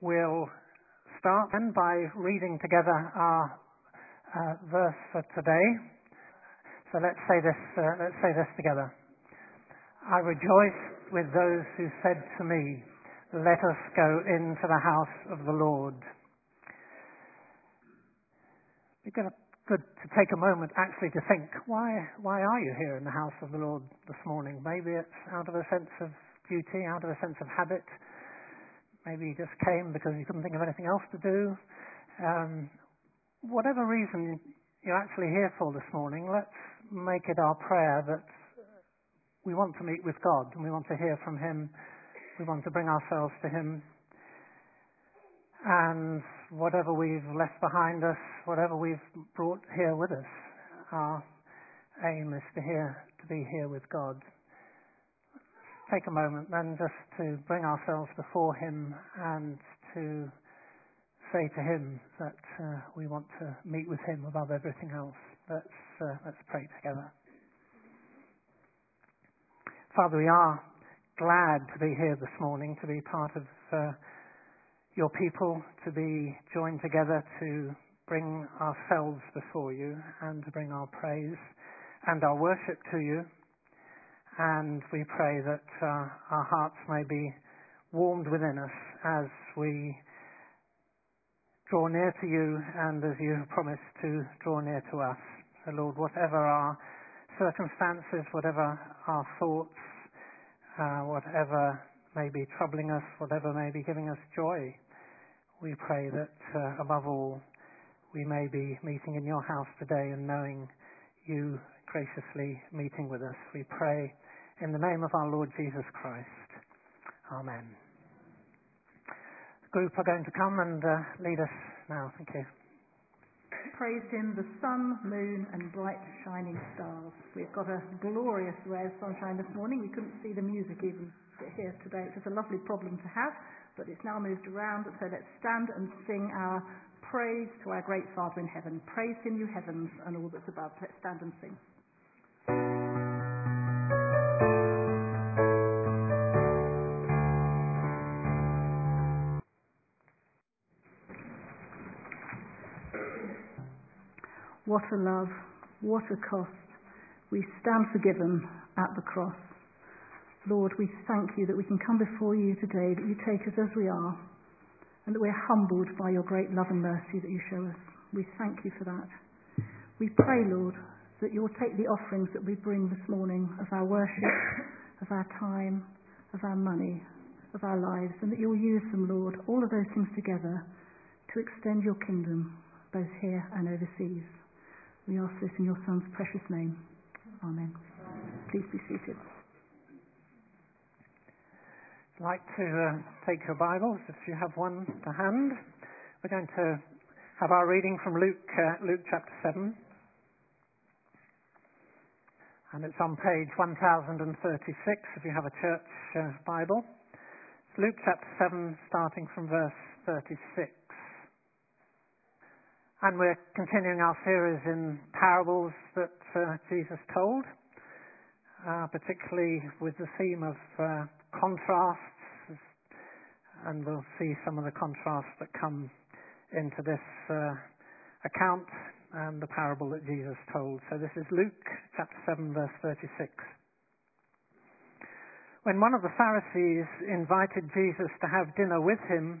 We'll start then by reading together our uh, verse for today. So let's say this. Uh, let's say this together. I rejoice with those who said to me, "Let us go into the house of the Lord." We're good to take a moment actually to think, why why are you here in the house of the Lord this morning? Maybe it's out of a sense of duty, out of a sense of habit Maybe you just came because you couldn't think of anything else to do. Um, whatever reason you're actually here for this morning, let's make it our prayer that we want to meet with God and we want to hear from Him. We want to bring ourselves to Him. And whatever we've left behind us, whatever we've brought here with us, our aim is to hear, to be here with God take a moment then just to bring ourselves before Him and to say to Him that uh, we want to meet with Him above everything else. Let's, uh, let's pray together. Father, we are glad to be here this morning, to be part of uh, your people, to be joined together to bring ourselves before you and to bring our praise and our worship to you and we pray that uh, our hearts may be warmed within us as we draw near to you and as you have promised to draw near to us. So, Lord, whatever our circumstances, whatever our thoughts, uh, whatever may be troubling us, whatever may be giving us joy, we pray that uh, above all we may be meeting in your house today and knowing you graciously meeting with us. We pray in the name of our Lord Jesus Christ. Amen. The group are going to come and uh, lead us now. Thank you. Praise him, the sun, moon, and bright shining stars. We've got a glorious ray of sunshine this morning. We couldn't see the music even here today. It's just a lovely problem to have, but it's now moved around. So let's stand and sing our praise to our great Father in heaven. Praise him, you heavens, and all that's above. Let's stand and sing. What a love, what a cost. We stand forgiven at the cross. Lord, we thank you that we can come before you today, that you take us as we are, and that we're humbled by your great love and mercy that you show us. We thank you for that. We pray, Lord, that you'll take the offerings that we bring this morning of our worship, of our time, of our money, of our lives, and that you'll use them, Lord, all of those things together to extend your kingdom, both here and overseas. We ask this in your Son's precious name. Amen. Please be seated. I'd like to uh, take your Bibles, if you have one to hand. We're going to have our reading from Luke, uh, Luke chapter 7. And it's on page 1036 if you have a church uh, Bible. It's Luke chapter 7, starting from verse 36. And we're continuing our series in parables that uh, Jesus told, uh, particularly with the theme of uh, contrasts. And we'll see some of the contrasts that come into this uh, account and the parable that Jesus told. So this is Luke chapter 7, verse 36. When one of the Pharisees invited Jesus to have dinner with him,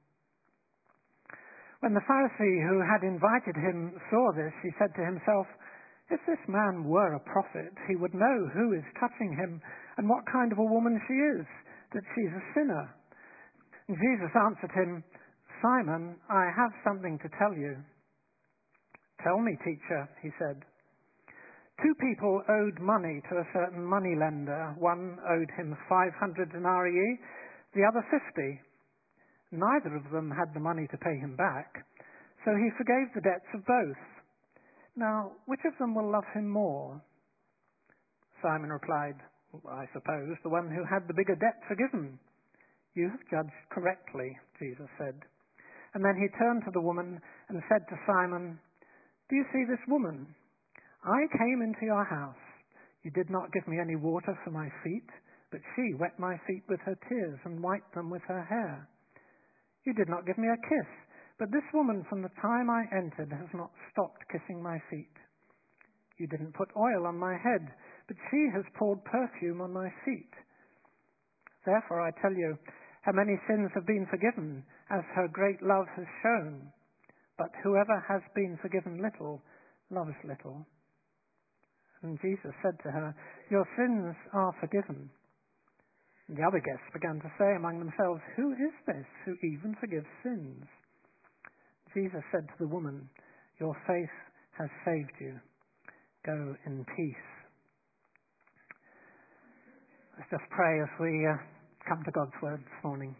When the Pharisee who had invited him saw this, he said to himself, If this man were a prophet, he would know who is touching him and what kind of a woman she is, that she's a sinner. And Jesus answered him, Simon, I have something to tell you. Tell me, teacher, he said. Two people owed money to a certain money lender. One owed him 500 denarii, the other 50. Neither of them had the money to pay him back, so he forgave the debts of both. Now, which of them will love him more? Simon replied, I suppose the one who had the bigger debt forgiven. You have judged correctly, Jesus said. And then he turned to the woman and said to Simon, Do you see this woman? I came into your house. You did not give me any water for my feet, but she wet my feet with her tears and wiped them with her hair. You did not give me a kiss, but this woman from the time I entered has not stopped kissing my feet. You didn't put oil on my head, but she has poured perfume on my feet. Therefore I tell you, her many sins have been forgiven, as her great love has shown. But whoever has been forgiven little loves little. And Jesus said to her, Your sins are forgiven. The other guests began to say among themselves, Who is this who even forgives sins? Jesus said to the woman, Your faith has saved you. Go in peace. Let's just pray as we uh, come to God's Word this morning.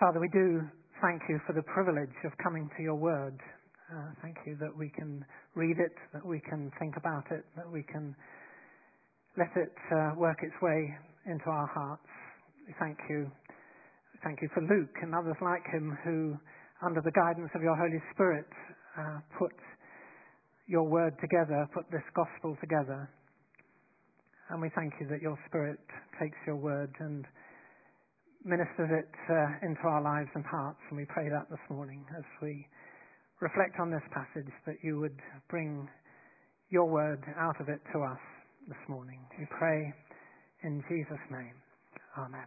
Father, we do thank you for the privilege of coming to your Word. Uh, thank you that we can read it, that we can think about it, that we can let it uh, work its way into our hearts. Thank you. Thank you for Luke and others like him who, under the guidance of your Holy Spirit, uh, put your word together, put this gospel together. And we thank you that your Spirit takes your word and ministers it uh, into our lives and hearts. And we pray that this morning as we reflect on this passage that you would bring your word out of it to us this morning. We pray in Jesus' name. Amen.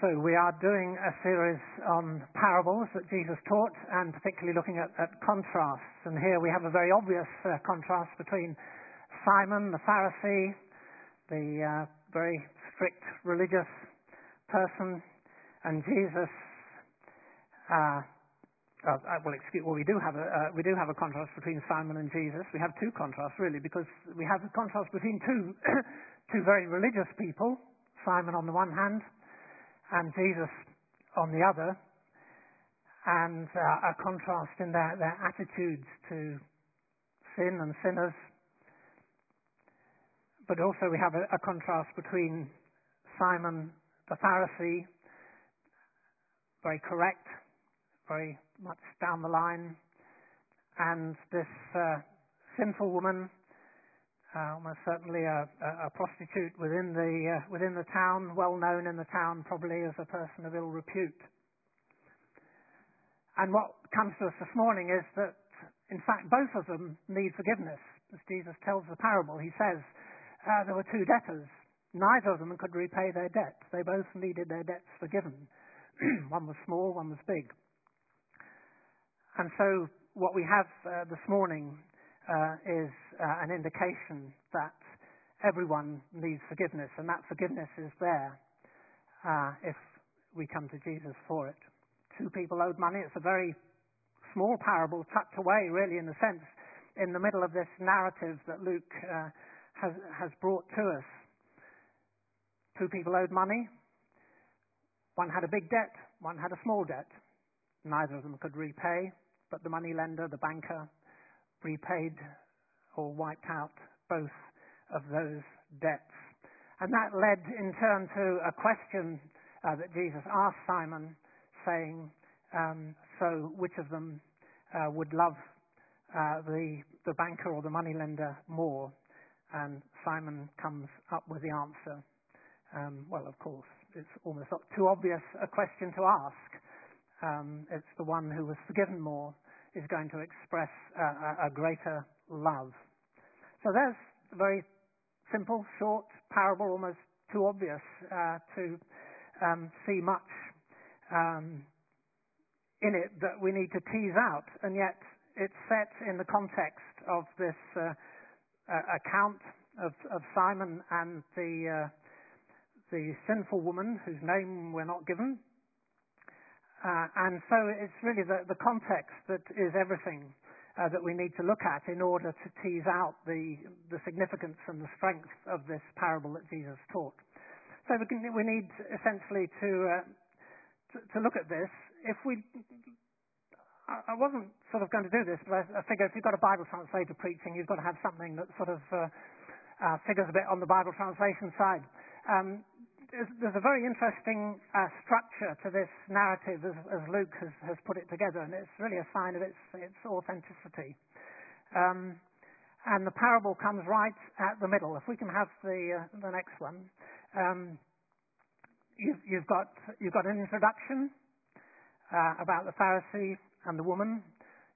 So we are doing a series on parables that Jesus taught and particularly looking at, at contrasts. And here we have a very obvious uh, contrast between Simon the Pharisee, the uh, very strict religious person, and Jesus, uh, uh, uh, well, excuse, well, we do have a uh, we do have a contrast between Simon and Jesus. We have two contrasts really, because we have a contrast between two two very religious people, Simon on the one hand, and Jesus on the other, and uh, a contrast in their their attitudes to sin and sinners. But also we have a, a contrast between Simon the Pharisee, very correct, very much down the line, and this uh, sinful woman, uh, almost certainly a, a, prostitute within the uh, within the town, well known in the town, probably as a person of ill repute. And what comes to us this morning is that, in fact, both of them need forgiveness. As Jesus tells the parable, he says uh, there were two debtors. Neither of them could repay their debt. They both needed their debts forgiven. one was small, one was big. And so what we have uh, this morning uh, is uh, an indication that everyone needs forgiveness, and that forgiveness is there uh, if we come to Jesus for it. Two people owed money. It's a very small parable, tucked away, really, in the sense, in the middle of this narrative that Luke uh, has, has brought to us. Two people owed money. One had a big debt, one had a small debt. Neither of them could repay, but the money lender, the banker, repaid or wiped out both of those debts. And that led in turn to a question uh, that Jesus asked Simon, saying, um, So which of them uh, would love uh, the, the banker or the money lender more? And Simon comes up with the answer. Um, well, of course, it's almost too obvious a question to ask um, it's the one who was forgiven more is going to express a, a greater love. So there's a very simple, short parable, almost too obvious uh, to um, see much um, in it that we need to tease out, and yet it's set in the context of this uh, uh, account of, of, Simon and the uh, the sinful woman whose name we're not given, uh, and so it's really the, the context that is everything uh, that we need to look at in order to tease out the, the significance and the strength of this parable that Jesus taught. So we, can, we need essentially to, uh, to, to look at this. If we I wasn't sort of going to do this, but I, I figure if you've got a Bible translator preaching, you've got to have something that sort of uh, uh, figures a bit on the Bible translation side. Um, there's, a very interesting uh, structure to this narrative as, as Luke has, has, put it together, and it's really a sign of its, its authenticity. Um, and the parable comes right at the middle. If we can have the, uh, the next one. Um, you've, you've, got, you've got an introduction uh, about the Pharisee and the woman.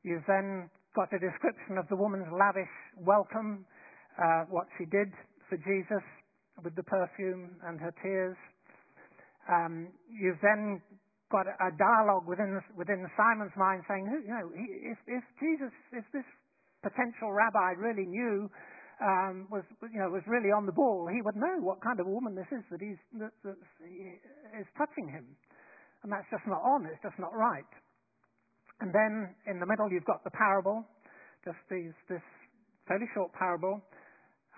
You've then got a description of the woman's lavish welcome, uh, what she did for Jesus with the perfume and her tears. Um, you've then got a, dialogue within within Simon's mind saying, you know, if, if Jesus, if this potential rabbi really knew um, was you know was really on the ball, he would know what kind of woman this is that he's that, that is touching him, and that's just not on. It's just not right. And then in the middle you've got the parable, just these, this fairly short parable.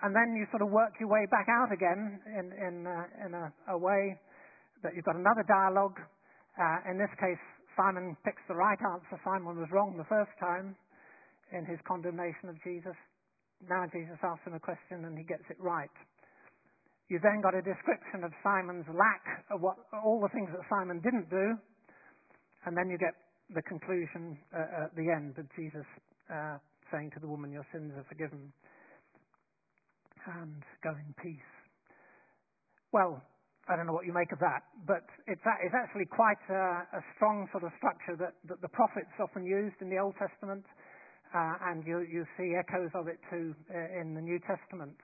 And then you sort of work your way back out again in, in, uh, in a, a, way that you've got another dialogue. Uh, in this case, Simon picks the right answer. Simon was wrong the first time in his condemnation of Jesus. Now Jesus asks him a question and he gets it right. You've then got a description of Simon's lack of what, all the things that Simon didn't do. And then you get the conclusion uh, at the end of Jesus uh, saying to the woman, Your sins are forgiven, and go in peace. Well, I don't know what you make of that, but it's, it's actually quite a, a, strong sort of structure that, that, the prophets often used in the Old Testament, uh, and you, you, see echoes of it too uh, in the New Testament.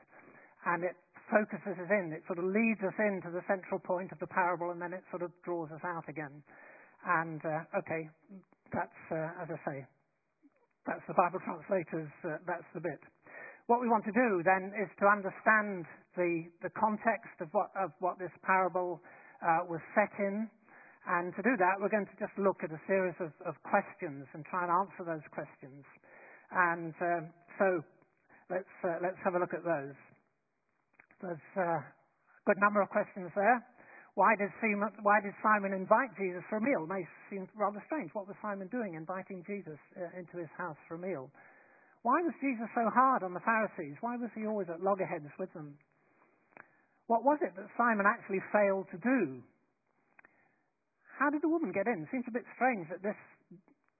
And it focuses us in, it sort of leads us into the central point of the parable, and then it sort of draws us out again. And uh, okay, that's uh, as I say, that's the Bible translators. Uh, that's the bit. What we want to do then is to understand the the context of what of what this parable uh, was set in. And to do that, we're going to just look at a series of, of questions and try and answer those questions. And um, so let's uh, let's have a look at those. There's uh, a good number of questions there. Why did, Simon, why did Simon invite Jesus for a meal? It may seem rather strange. What was Simon doing inviting Jesus uh, into his house for a meal? Why was Jesus so hard on the Pharisees? Why was he always at loggerheads with them? What was it that Simon actually failed to do? How did the woman get in? It seems a bit strange that this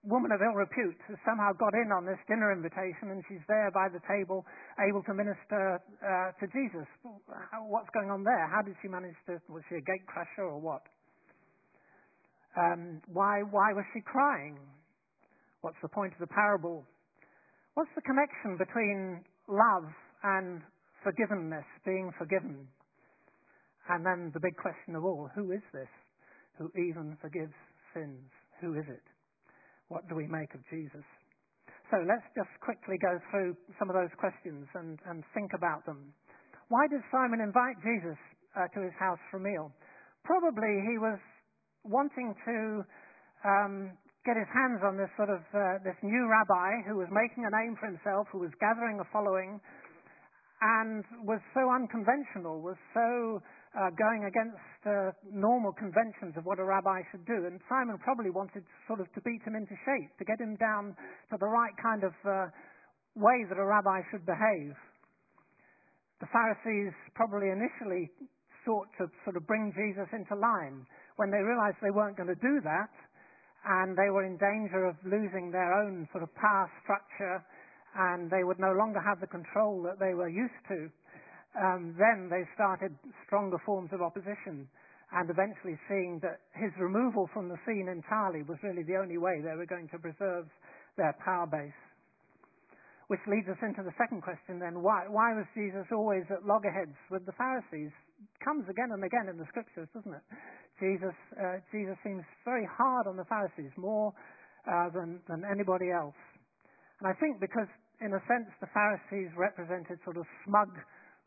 woman of ill repute has somehow got in on this dinner invitation and she's there by the table able to minister uh, to Jesus. What's going on there? How did she manage to, was she a gate crasher or what? Um, why, why was she crying? What's the point of the parable? What's the connection between love and forgiveness, being forgiven? And then the big question of all, who is this who even forgives sins? Who is it? What do we make of Jesus? So let's just quickly go through some of those questions and, and think about them. Why did Simon invite Jesus uh, to his house for a meal? Probably he was wanting to um, get his hands on this sort of uh, this new rabbi who was making a name for himself, who was gathering a following, and was so unconventional, was so uh, going against uh, normal conventions of what a rabbi should do. And Simon probably wanted sort of to beat him into shape, to get him down to the right kind of uh, way that a rabbi should behave. The Pharisees probably initially sought to sort of bring Jesus into line when they realized they weren't going to do that and they were in danger of losing their own sort of power structure and they would no longer have the control that they were used to um, then they started stronger forms of opposition and eventually seeing that his removal from the scene entirely was really the only way they were going to preserve their power base. Which leads us into the second question then, why, why was Jesus always at loggerheads with the Pharisees? Comes again and again in the scriptures, doesn't it? Jesus, uh, Jesus seems very hard on the Pharisees, more uh, than, than anybody else. And I think because, in a sense, the Pharisees represented sort of smug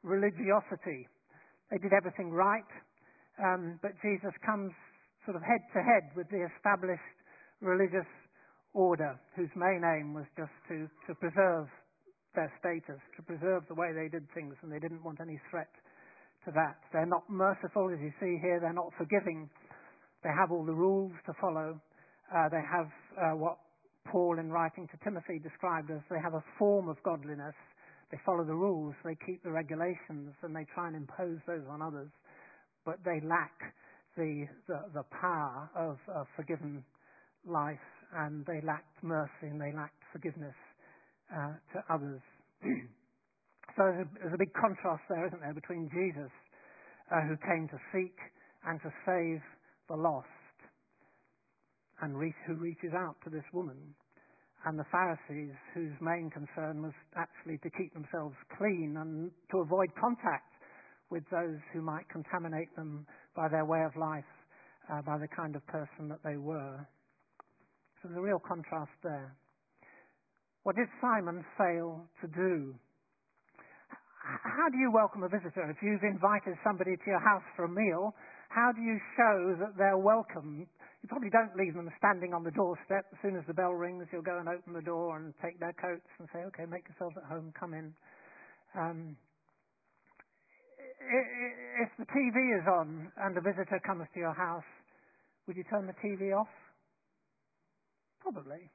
religiosity. They did everything right, um, but Jesus comes sort of head to head with the established religious order, whose main aim was just to, to preserve their status, to preserve the way they did things, and they didn't want any threat to that. They're not merciful, as you see here. They're not forgiving. They have all the rules to follow. Uh, they have uh, what Paul, in writing to Timothy, described as they have a form of godliness. They follow the rules, they keep the regulations, and they try and impose those on others. But they lack the, the, the power of a forgiven life, and they lack mercy and they lack forgiveness uh, to others. so there's a, big contrast there, isn't there, between Jesus, uh, who came to seek and to save the lost, and who reaches out to this woman, and the Pharisees, whose main concern was actually to keep themselves clean and to avoid contact with those who might contaminate them by their way of life, uh, by the kind of person that they were. So there's a real contrast there. What did Simon fail to do? How do you welcome a visitor? If you've invited somebody to your house for a meal, how do you show that they're welcome? You probably don't leave them standing on the doorstep. As soon as the bell rings, you'll go and open the door and take their coats and say, okay, make yourselves at home, come in. Um, if the TV is on and a visitor comes to your house, would you turn the TV off? Probably.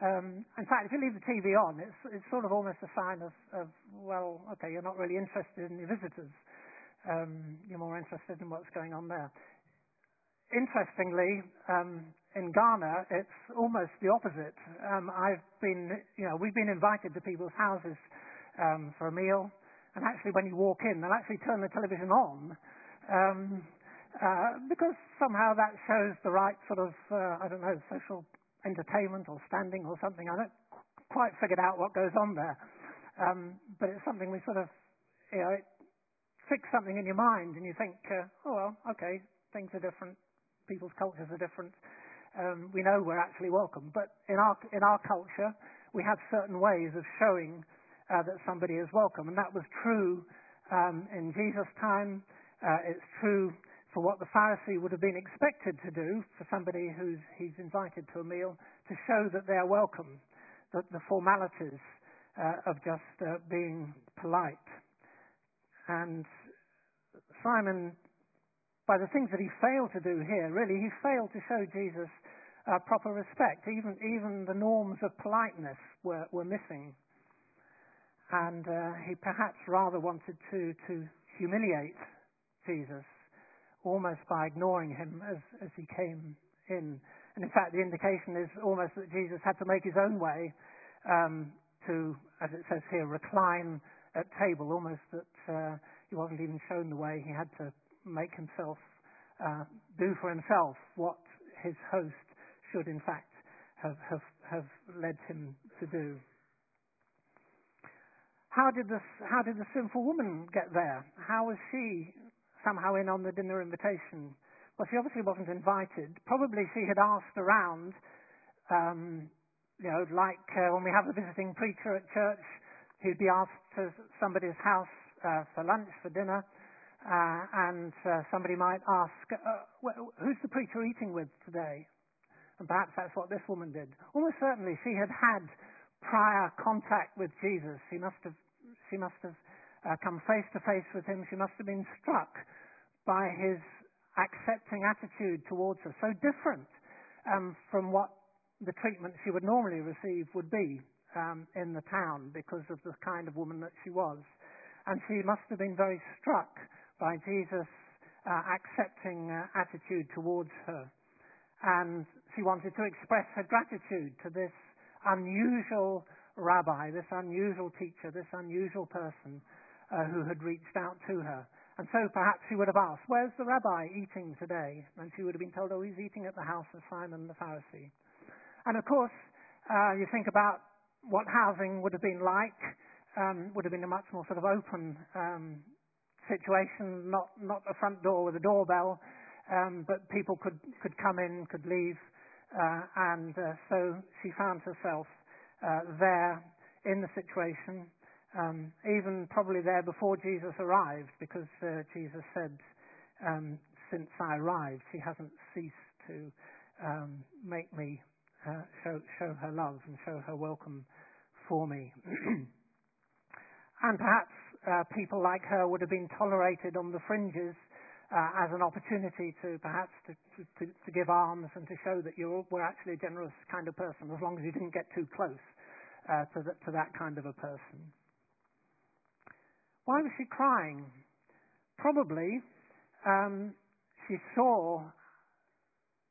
Um, in fact, if you leave the TV on, it's, it's sort of almost a sign of, of, well, okay, you're not really interested in your visitors. Um, you're more interested in what's going on there. Interestingly, um, in Ghana, it's almost the opposite. Um, I've been, you know, we've been invited to people's houses um, for a meal, and actually, when you walk in, they'll actually turn the television on um, uh, because somehow that shows the right sort of, uh, I don't know, social entertainment or standing or something. I don't quite figured out what goes on there, um, but it's something we sort of, you know, it fix something in your mind, and you think, uh, oh well, okay, things are different people's cultures are different. Um, we know we're actually welcome. But in our, in our culture, we have certain ways of showing uh, that somebody is welcome. And that was true um, in Jesus' time. Uh, it's true for what the Pharisee would have been expected to do for somebody who's he's invited to a meal to show that they're welcome, that the formalities uh, of just uh, being polite. And Simon by the things that he failed to do here, really, he failed to show Jesus uh, proper respect. Even, even the norms of politeness were, were missing. And uh, he perhaps rather wanted to, to humiliate Jesus almost by ignoring him as, as he came in. And in fact, the indication is almost that Jesus had to make his own way um, to, as it says here, recline at table, almost that uh, he wasn't even shown the way. He had to make himself uh, do for himself what his host should in fact have, have, have led him to do. How did, how did the sinful woman get there? How was she somehow in on the dinner invitation? Well, she obviously wasn't invited. Probably she had asked around, um, you know, like uh, when we have a visiting preacher at church, he'd be asked to somebody's house uh, for lunch, for dinner, uh, and uh, somebody might ask, uh, who's the preacher eating with today? And perhaps that's what this woman did. Almost certainly she had had prior contact with Jesus. She must have, she must have uh, come face to face with him. She must have been struck by his accepting attitude towards her. So different um, from what the treatment she would normally receive would be um, in the town because of the kind of woman that she was. And she must have been very struck by Jesus' uh, accepting uh, attitude towards her. And she wanted to express her gratitude to this unusual rabbi, this unusual teacher, this unusual person uh, who had reached out to her. And so perhaps she would have asked, Where's the rabbi eating today? And she would have been told, Oh, he's eating at the house of Simon the Pharisee. And of course, uh, you think about what housing would have been like, um, would have been a much more sort of open um, situation, not not a front door with a doorbell, um, but people could could come in, could leave, uh, and uh, so she found herself uh, there in the situation, um, even probably there before Jesus arrived, because uh, Jesus said, um, "Since I arrived, she hasn't ceased to um, make me uh, show show her love and show her welcome for me." and perhaps uh, people like her would have been tolerated on the fringes uh, as an opportunity to perhaps to, to, to, give alms and to show that you were actually a generous kind of person, as long as you didn't get too close uh, to, the, to that kind of a person. Why was she crying? Probably um, she saw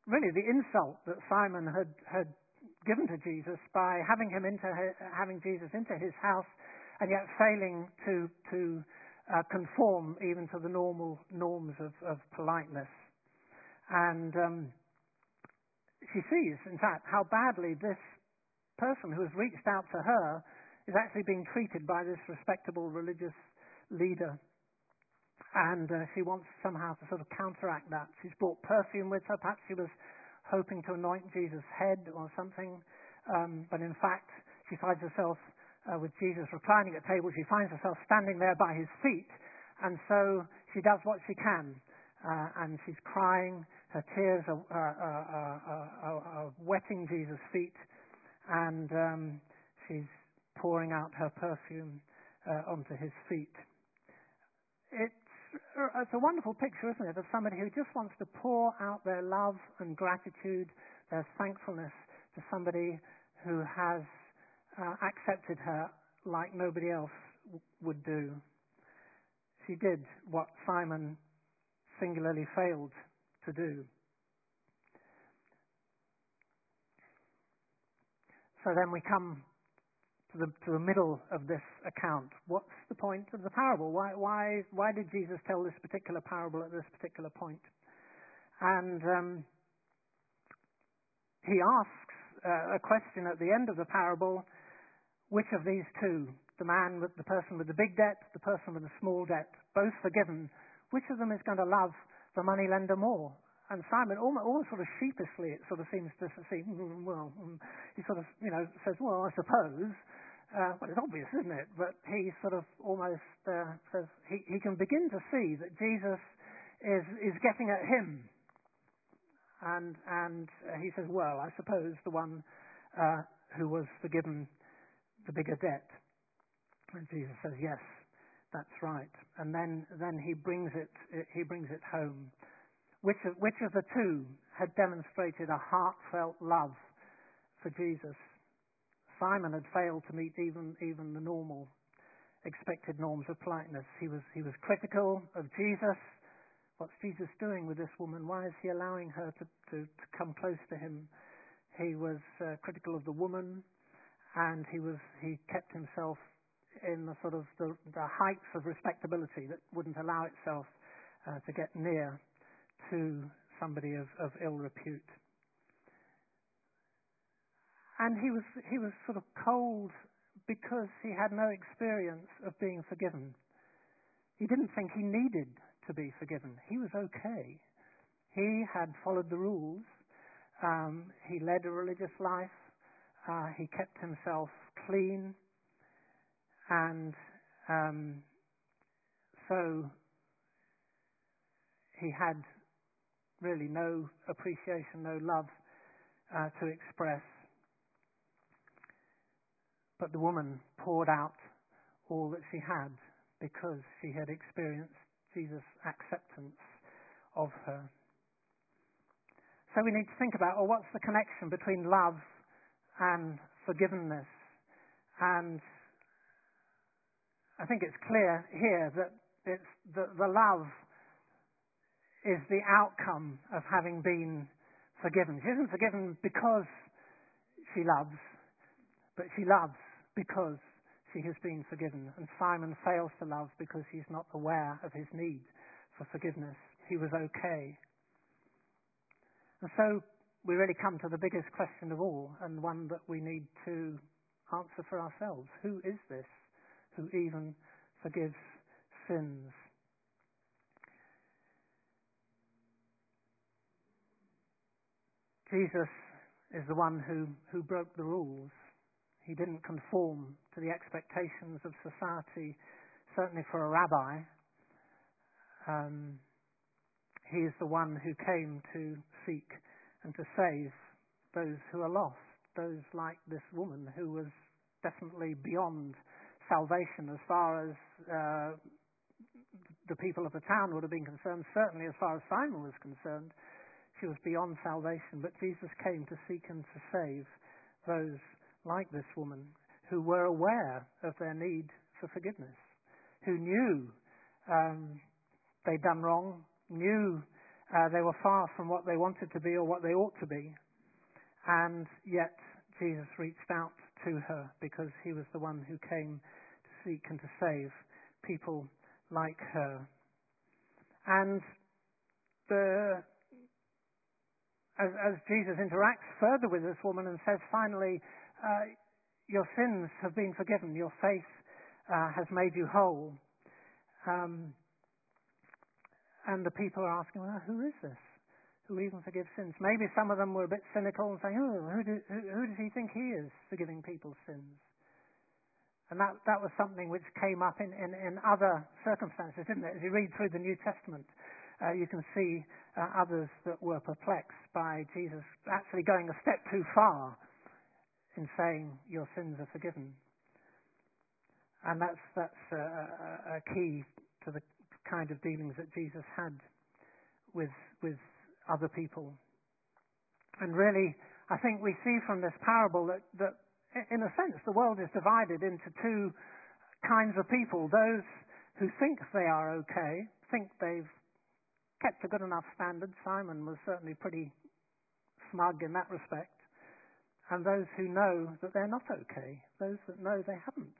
really the insult that Simon had, had given to Jesus by having him into having Jesus into his house and yet failing to to uh, conform even to the normal norms of, of politeness. And um, she sees, in fact, how badly this person who has reached out to her is actually being treated by this respectable religious leader. And uh, she wants somehow to sort of counteract that. She's brought perfume with her. Perhaps she was hoping to anoint Jesus' head or something. Um, but in fact, she finds herself uh, with Jesus reclining at table, she finds herself standing there by his feet, and so she does what she can. Uh, and she's crying, her tears are, are, are, are wetting Jesus' feet, and um, she's pouring out her perfume uh, onto his feet. It's, uh, it's a wonderful picture, isn't it, of somebody who just wants to pour out their love and gratitude, their thankfulness to somebody who has uh, accepted her like nobody else would do. She did what Simon singularly failed to do. So then we come to the, to the middle of this account. What's the point of the parable? Why, why, why did Jesus tell this particular parable at this particular point? And um, he asks uh, a question at the end of the parable which of these two, the man with the person with the big debt, the person with the small debt, both forgiven, which of them is going to love the money lender more? And Simon, almost, almost sort of sheepishly, it sort of seems to see, mm, well, mm, he sort of, you know, says, well, I suppose. Uh, well, it's obvious, isn't it? But he sort of almost uh, says he, he can begin to see that Jesus is is getting at him, and and uh, he says, well, I suppose the one uh, who was forgiven the bigger debt. And Jesus says, yes, that's right. And then, then he brings it, he brings it home. Which of, which of the two had demonstrated a heartfelt love for Jesus? Simon had failed to meet even, even the normal expected norms of politeness. He was, he was critical of Jesus. What's Jesus doing with this woman? Why is he allowing her to, to, to come close to him? He was uh, critical of the woman and he was he kept himself in the sort of the, the heights of respectability that wouldn't allow itself uh, to get near to somebody of, of ill repute. And he was he was sort of cold because he had no experience of being forgiven. He didn't think he needed to be forgiven. He was okay. He had followed the rules. Um, he led a religious life. Uh, he kept himself clean, and um, so he had really no appreciation, no love uh, to express. But the woman poured out all that she had because she had experienced Jesus' acceptance of her. So we need to think about, well, what's the connection between love and forgiveness. And I think it's clear here that it's the, the love is the outcome of having been forgiven. She isn't forgiven because she loves, but she loves because she has been forgiven. And Simon fails to love because he's not aware of his need for forgiveness. He was okay. And so we really come to the biggest question of all, and one that we need to answer for ourselves. Who is this who even forgives sins? Jesus is the one who, who broke the rules. He didn't conform to the expectations of society, certainly for a rabbi. Um, he is the one who came to seek and to save those who are lost, those like this woman who was definitely beyond salvation as far as uh, the people of the town would have been concerned. Certainly, as far as Simon was concerned, she was beyond salvation. But Jesus came to seek and to save those like this woman who were aware of their need for forgiveness, who knew um, they'd done wrong, knew uh, they were far from what they wanted to be or what they ought to be, and yet Jesus reached out to her because he was the one who came to seek and to save people like her. And the, as, as Jesus interacts further with this woman and says, finally, uh, your sins have been forgiven, your faith uh, has made you whole. Um, and the people are asking, well, who is this? Who even forgives sins? Maybe some of them were a bit cynical and saying, oh, who, do, who, who does he think he is forgiving people's sins? And that, that was something which came up in, in, in other circumstances, didn't it? As you read through the New Testament, uh, you can see uh, others that were perplexed by Jesus actually going a step too far in saying, Your sins are forgiven. And that's, that's a, a, a key to the kind of dealings that Jesus had with, with other people. And really, I think we see from this parable that, that in a sense, the world is divided into two kinds of people. Those who think they are okay, think they've kept a good enough standard. Simon was certainly pretty smug in that respect. And those who know that they're not okay, those that know they haven't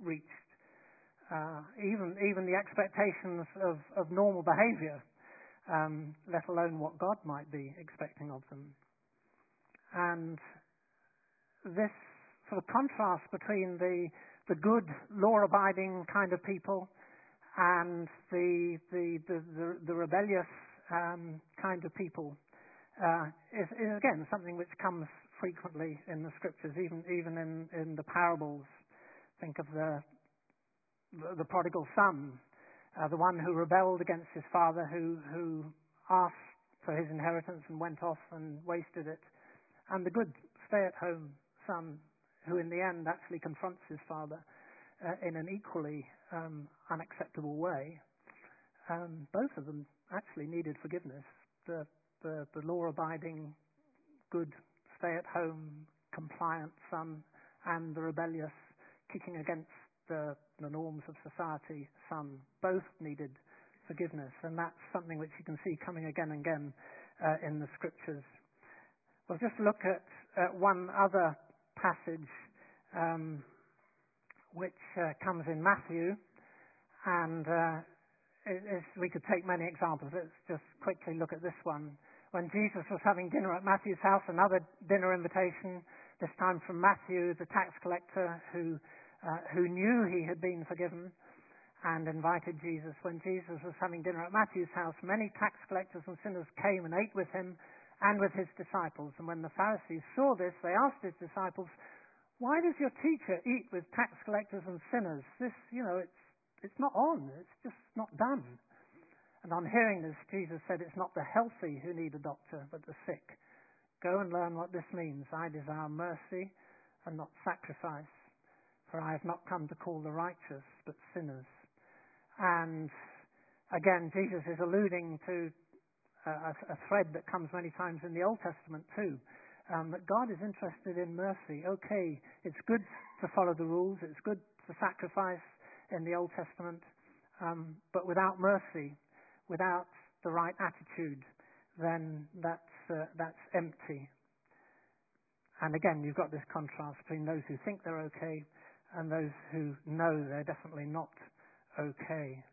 reached uh, even even the expectations of, of normal behaviour, um, let alone what God might be expecting of them. And this sort of contrast between the the good law-abiding kind of people and the the the, the, the rebellious um, kind of people uh, is, is, again something which comes frequently in the scriptures, even even in in the parables. Think of the the, the prodigal son, uh, the one who rebelled against his father, who who asked for his inheritance and went off and wasted it, and the good stay-at-home son who in the end actually confronts his father uh, in an equally um, unacceptable way. Um, both of them actually needed forgiveness. The, the, the law abiding, good, stay at home, compliant son, and the rebellious, kicking against the, the norms of society son, both needed forgiveness. And that's something which you can see coming again and again uh, in the scriptures. We'll just look at one other passage um, which uh, comes in Matthew, and uh, it, we could take many examples. Let's just quickly look at this one. When Jesus was having dinner at Matthew's house, another dinner invitation, this time from Matthew, the tax collector who, uh, who knew he had been forgiven and invited Jesus. When Jesus was having dinner at Matthew's house, many tax collectors and sinners came and ate with him and with his disciples. And when the Pharisees saw this, they asked his disciples, why does your teacher eat with tax collectors and sinners? This, you know, it's, it's not on. It's just not done. And on hearing this, Jesus said, It's not the healthy who need a doctor, but the sick. Go and learn what this means. I desire mercy and not sacrifice, for I have not come to call the righteous, but sinners. And again, Jesus is alluding to a, a thread that comes many times in the Old Testament too um, that God is interested in mercy. Okay, it's good to follow the rules, it's good to sacrifice in the Old Testament, um, but without mercy, without the right attitude, then that's, uh, that's empty. And again, you've got this contrast between those who think they're okay and those who know they're definitely not okay.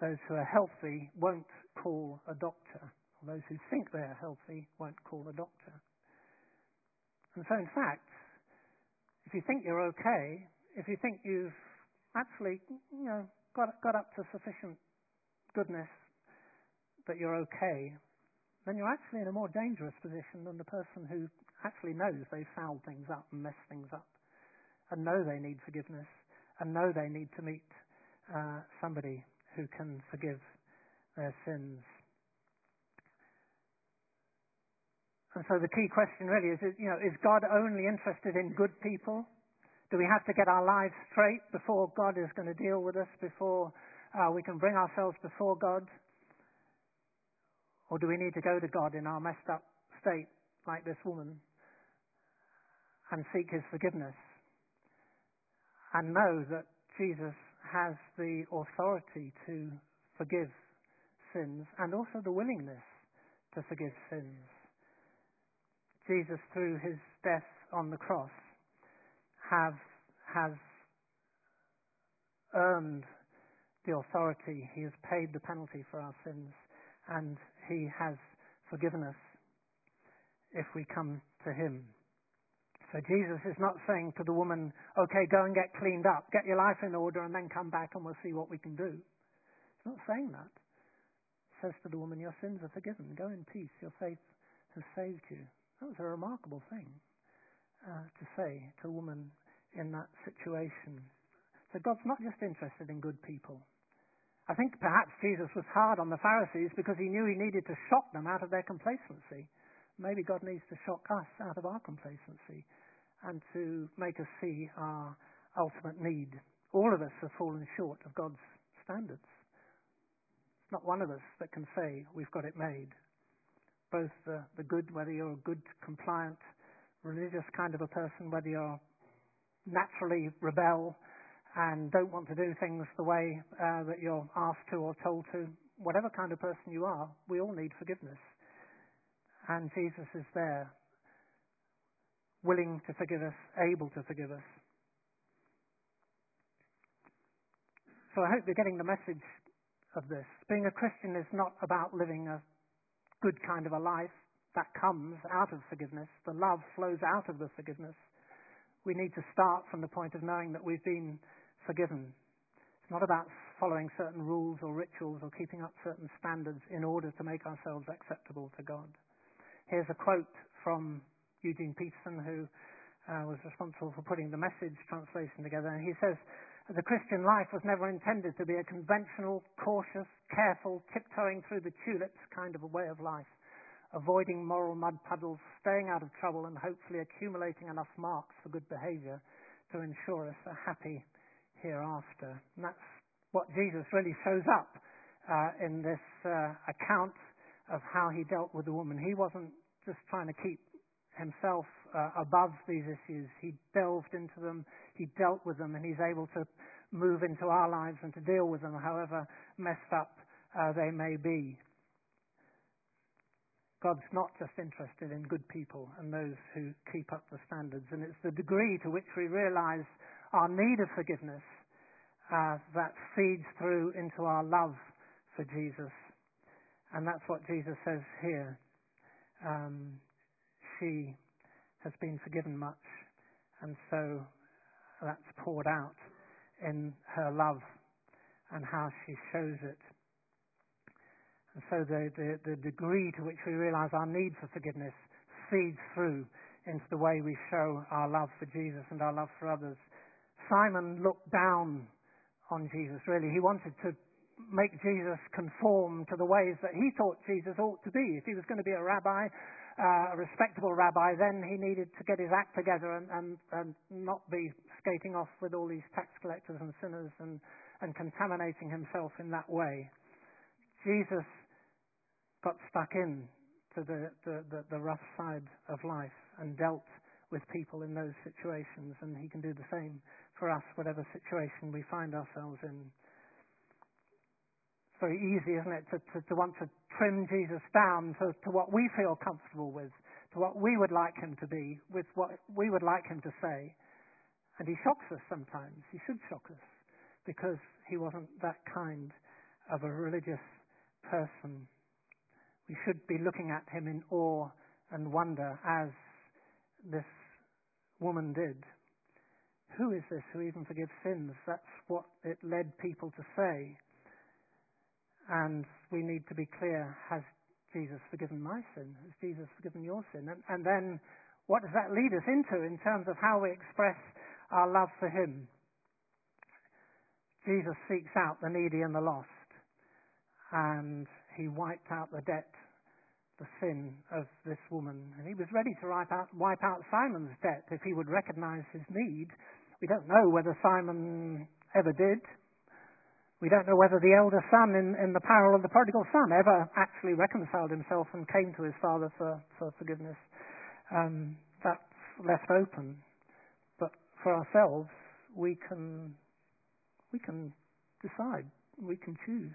Those who are healthy won't call a doctor. Those who think they're healthy won't call a doctor. And so, in fact, if you think you're okay, if you think you've actually, you know, got, got up to sufficient goodness that you're okay, then you're actually in a more dangerous position than the person who actually knows they've fouled things up and messed things up and know they need forgiveness and know they need to meet uh, somebody who can forgive their sins. And so the key question really is, you know, is God only interested in good people? Do we have to get our lives straight before God is going to deal with us, before uh, we can bring ourselves before God? Or do we need to go to God in our messed up state, like this woman, and seek His forgiveness? And know that Jesus has the authority to forgive sins and also the willingness to forgive sins. Jesus, through his death on the cross, have, has earned the authority. He has paid the penalty for our sins, and he has forgiven us if we come to him. So Jesus is not saying to the woman, okay, go and get cleaned up, get your life in order, and then come back and we'll see what we can do. He's not saying that. He says to the woman, your sins are forgiven. Go in peace. Your faith has saved you. That was a remarkable thing uh, to say to a woman in that situation. So God's not just interested in good people. I think perhaps Jesus was hard on the Pharisees because he knew he needed to shock them out of their complacency. Maybe God needs to shock us out of our complacency and to make us see our ultimate need. All of us have fallen short of God's standards. It's not one of us that can say we've got it made. Both the, the good, whether you're a good, compliant, religious kind of a person, whether you're naturally rebel and don't want to do things the way uh, that you're asked to or told to, whatever kind of person you are, we all need forgiveness and Jesus is there, willing to forgive us, able to forgive us. So I hope you're getting the message of this. Being a Christian is not about living a good kind of a life that comes out of forgiveness. The love flows out of the forgiveness. We need to start from the point of knowing that we've been forgiven. It's not about following certain rules or rituals or keeping up certain standards in order to make ourselves acceptable to God. Here's a quote from Eugene Peterson, who uh, was responsible for putting the message translation together. And he says, The Christian life was never intended to be a conventional, cautious, careful, tiptoeing through the tulips kind of a way of life, avoiding moral mud puddles, staying out of trouble, and hopefully accumulating enough marks for good behavior to ensure us a happy hereafter. And that's what Jesus really shows up uh, in this uh, account of how he dealt with the woman. He wasn't just trying to keep himself uh, above these issues. He delved into them, he dealt with them, and he's able to move into our lives and to deal with them, however messed up uh, they may be. God's not just interested in good people and those who keep up the standards, and it's the degree to which we realize our need of forgiveness uh, that feeds through into our love for Jesus. And that's what Jesus says here um, she has been forgiven much, and so that's poured out in her love and how she shows it. And so the, the, the degree to which we realize our need for forgiveness feeds through into the way we show our love for Jesus and our love for others. Simon looked down on Jesus, really. He wanted to make Jesus conform to the ways that he thought Jesus ought to be. If he was going to be a rabbi, uh, a respectable rabbi, then he needed to get his act together and, and, and not be skating off with all these tax collectors and sinners and, and contaminating himself in that way. Jesus got stuck in to the, the, the, the rough side of life and dealt with people in those situations, and he can do the same for us, whatever situation we find ourselves in It's very easy, isn't it, to, to, to want to trim Jesus down to, to what we feel comfortable with, to what we would like him to be, with what we would like him to say. And he shocks us sometimes. He should shock us because he wasn't that kind of a religious person. We should be looking at him in awe and wonder as this woman did. Who is this who even forgives sins? That's what it led people to say. And we need to be clear, has Jesus forgiven my sin? Has Jesus forgiven your sin? And, and then what does that lead us into in terms of how we express our love for Him? Jesus seeks out the needy and the lost, and He wiped out the debt, the sin of this woman. And He was ready to wipe out, wipe out Simon's debt if he would recognize his need We don't know whether Simon ever did. We don't know whether the elder son in, in the parable of the prodigal son ever actually reconciled himself and came to his father for, for forgiveness. Um, that's left open. But for ourselves, we can we can decide, we can choose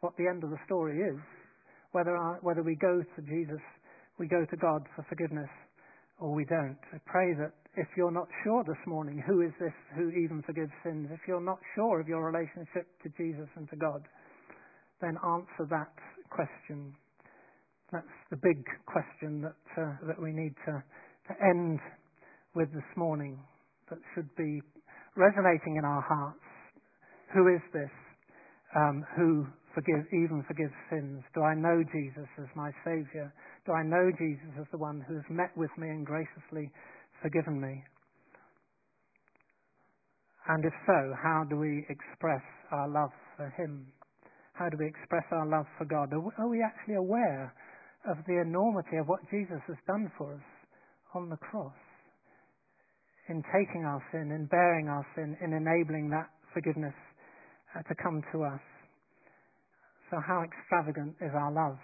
what the end of the story is, whether our, whether we go to Jesus, we go to God for forgiveness, or we don't. I pray that if you're not sure this morning, who is this who even forgives sins? If you're not sure of your relationship to Jesus and to God, then answer that question. That's the big question that uh, that we need to to end with this morning. That should be resonating in our hearts. Who is this um, who forgive, even forgives sins? Do I know Jesus as my Saviour? Do I know Jesus as the one who has met with me and graciously forgiven me? And if so, how do we express our love for Him? How do we express our love for God? Are we actually aware of the enormity of what Jesus has done for us on the cross? In taking our sin, in bearing our sin, in enabling that forgiveness uh, to come to us. So, how extravagant is our love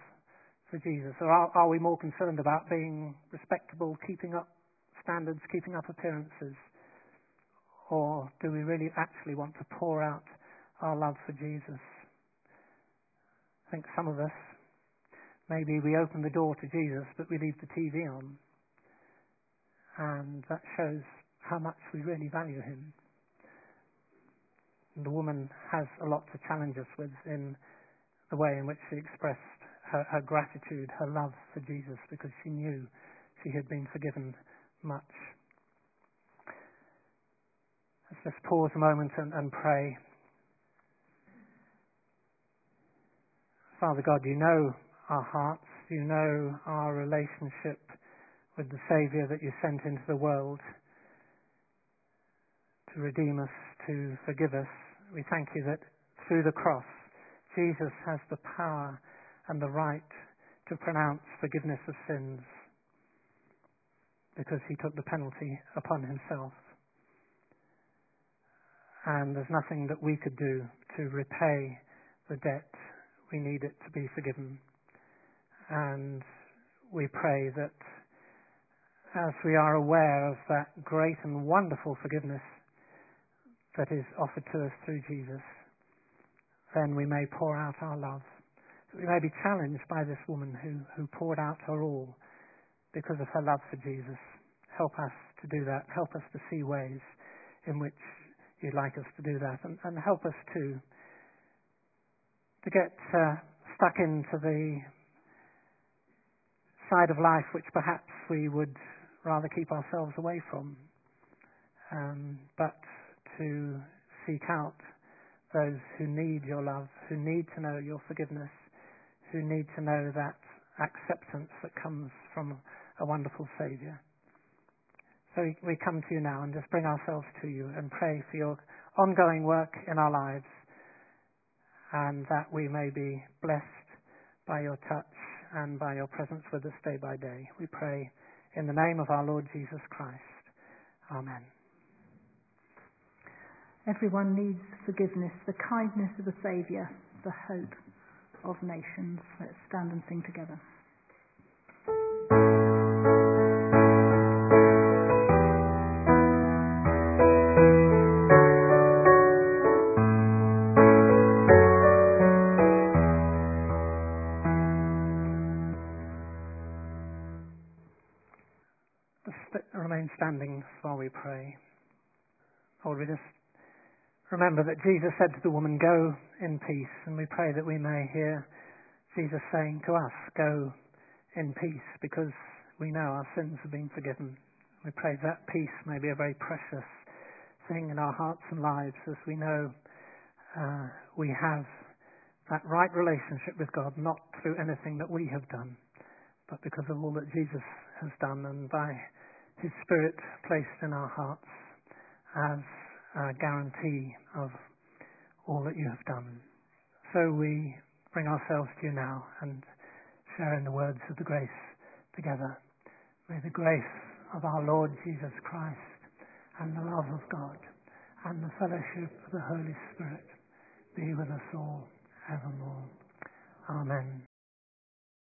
for Jesus? Or are, are we more concerned about being respectable, keeping up standards, keeping up appearances? Or do we really actually want to pour out our love for Jesus? I think some of us, maybe we open the door to Jesus, but we leave the TV on. And that shows how much we really value him. And the woman has a lot to challenge us with in the way in which she expressed her, her gratitude, her love for Jesus, because she knew she had been forgiven much. Let's just pause a moment and, and pray. Father God, you know our hearts, you know our relationship with the Saviour that you sent into the world to redeem us, to forgive us. We thank you that through the cross, Jesus has the power and the right to pronounce forgiveness of sins because he took the penalty upon himself. And there's nothing that we could do to repay the debt. We need it to be forgiven. And we pray that as we are aware of that great and wonderful forgiveness that is offered to us through Jesus, then we may pour out our love. We may be challenged by this woman who, who poured out her all because of her love for Jesus. Help us to do that. Help us to see ways in which you'd like us to do that. And, and help us to, to get uh, stuck into the side of life which perhaps we would rather keep ourselves away from. Um, but to seek out those who need your love, who need to know your forgiveness, who need to know that acceptance that comes from a wonderful Saviour. So we come to you now and just bring ourselves to you and pray for your ongoing work in our lives and that we may be blessed by your touch and by your presence with us day by day. We pray in the name of our Lord Jesus Christ. Amen. Everyone needs forgiveness, the kindness of the Saviour, the hope of nations. Let's stand and sing together. Remember that Jesus said to the woman, Go in peace. And we pray that we may hear Jesus saying to us, Go in peace, because we know our sins have been forgiven. We pray that peace may be a very precious thing in our hearts and lives as we know uh, we have that right relationship with God, not through anything that we have done, but because of all that Jesus has done and by His Spirit placed in our hearts as uh, guarantee of all that you have done. So we bring ourselves to you now and share in the words of the grace together. May the grace of our Lord Jesus Christ and the love of God and the fellowship of the Holy Spirit be with us all evermore. Amen.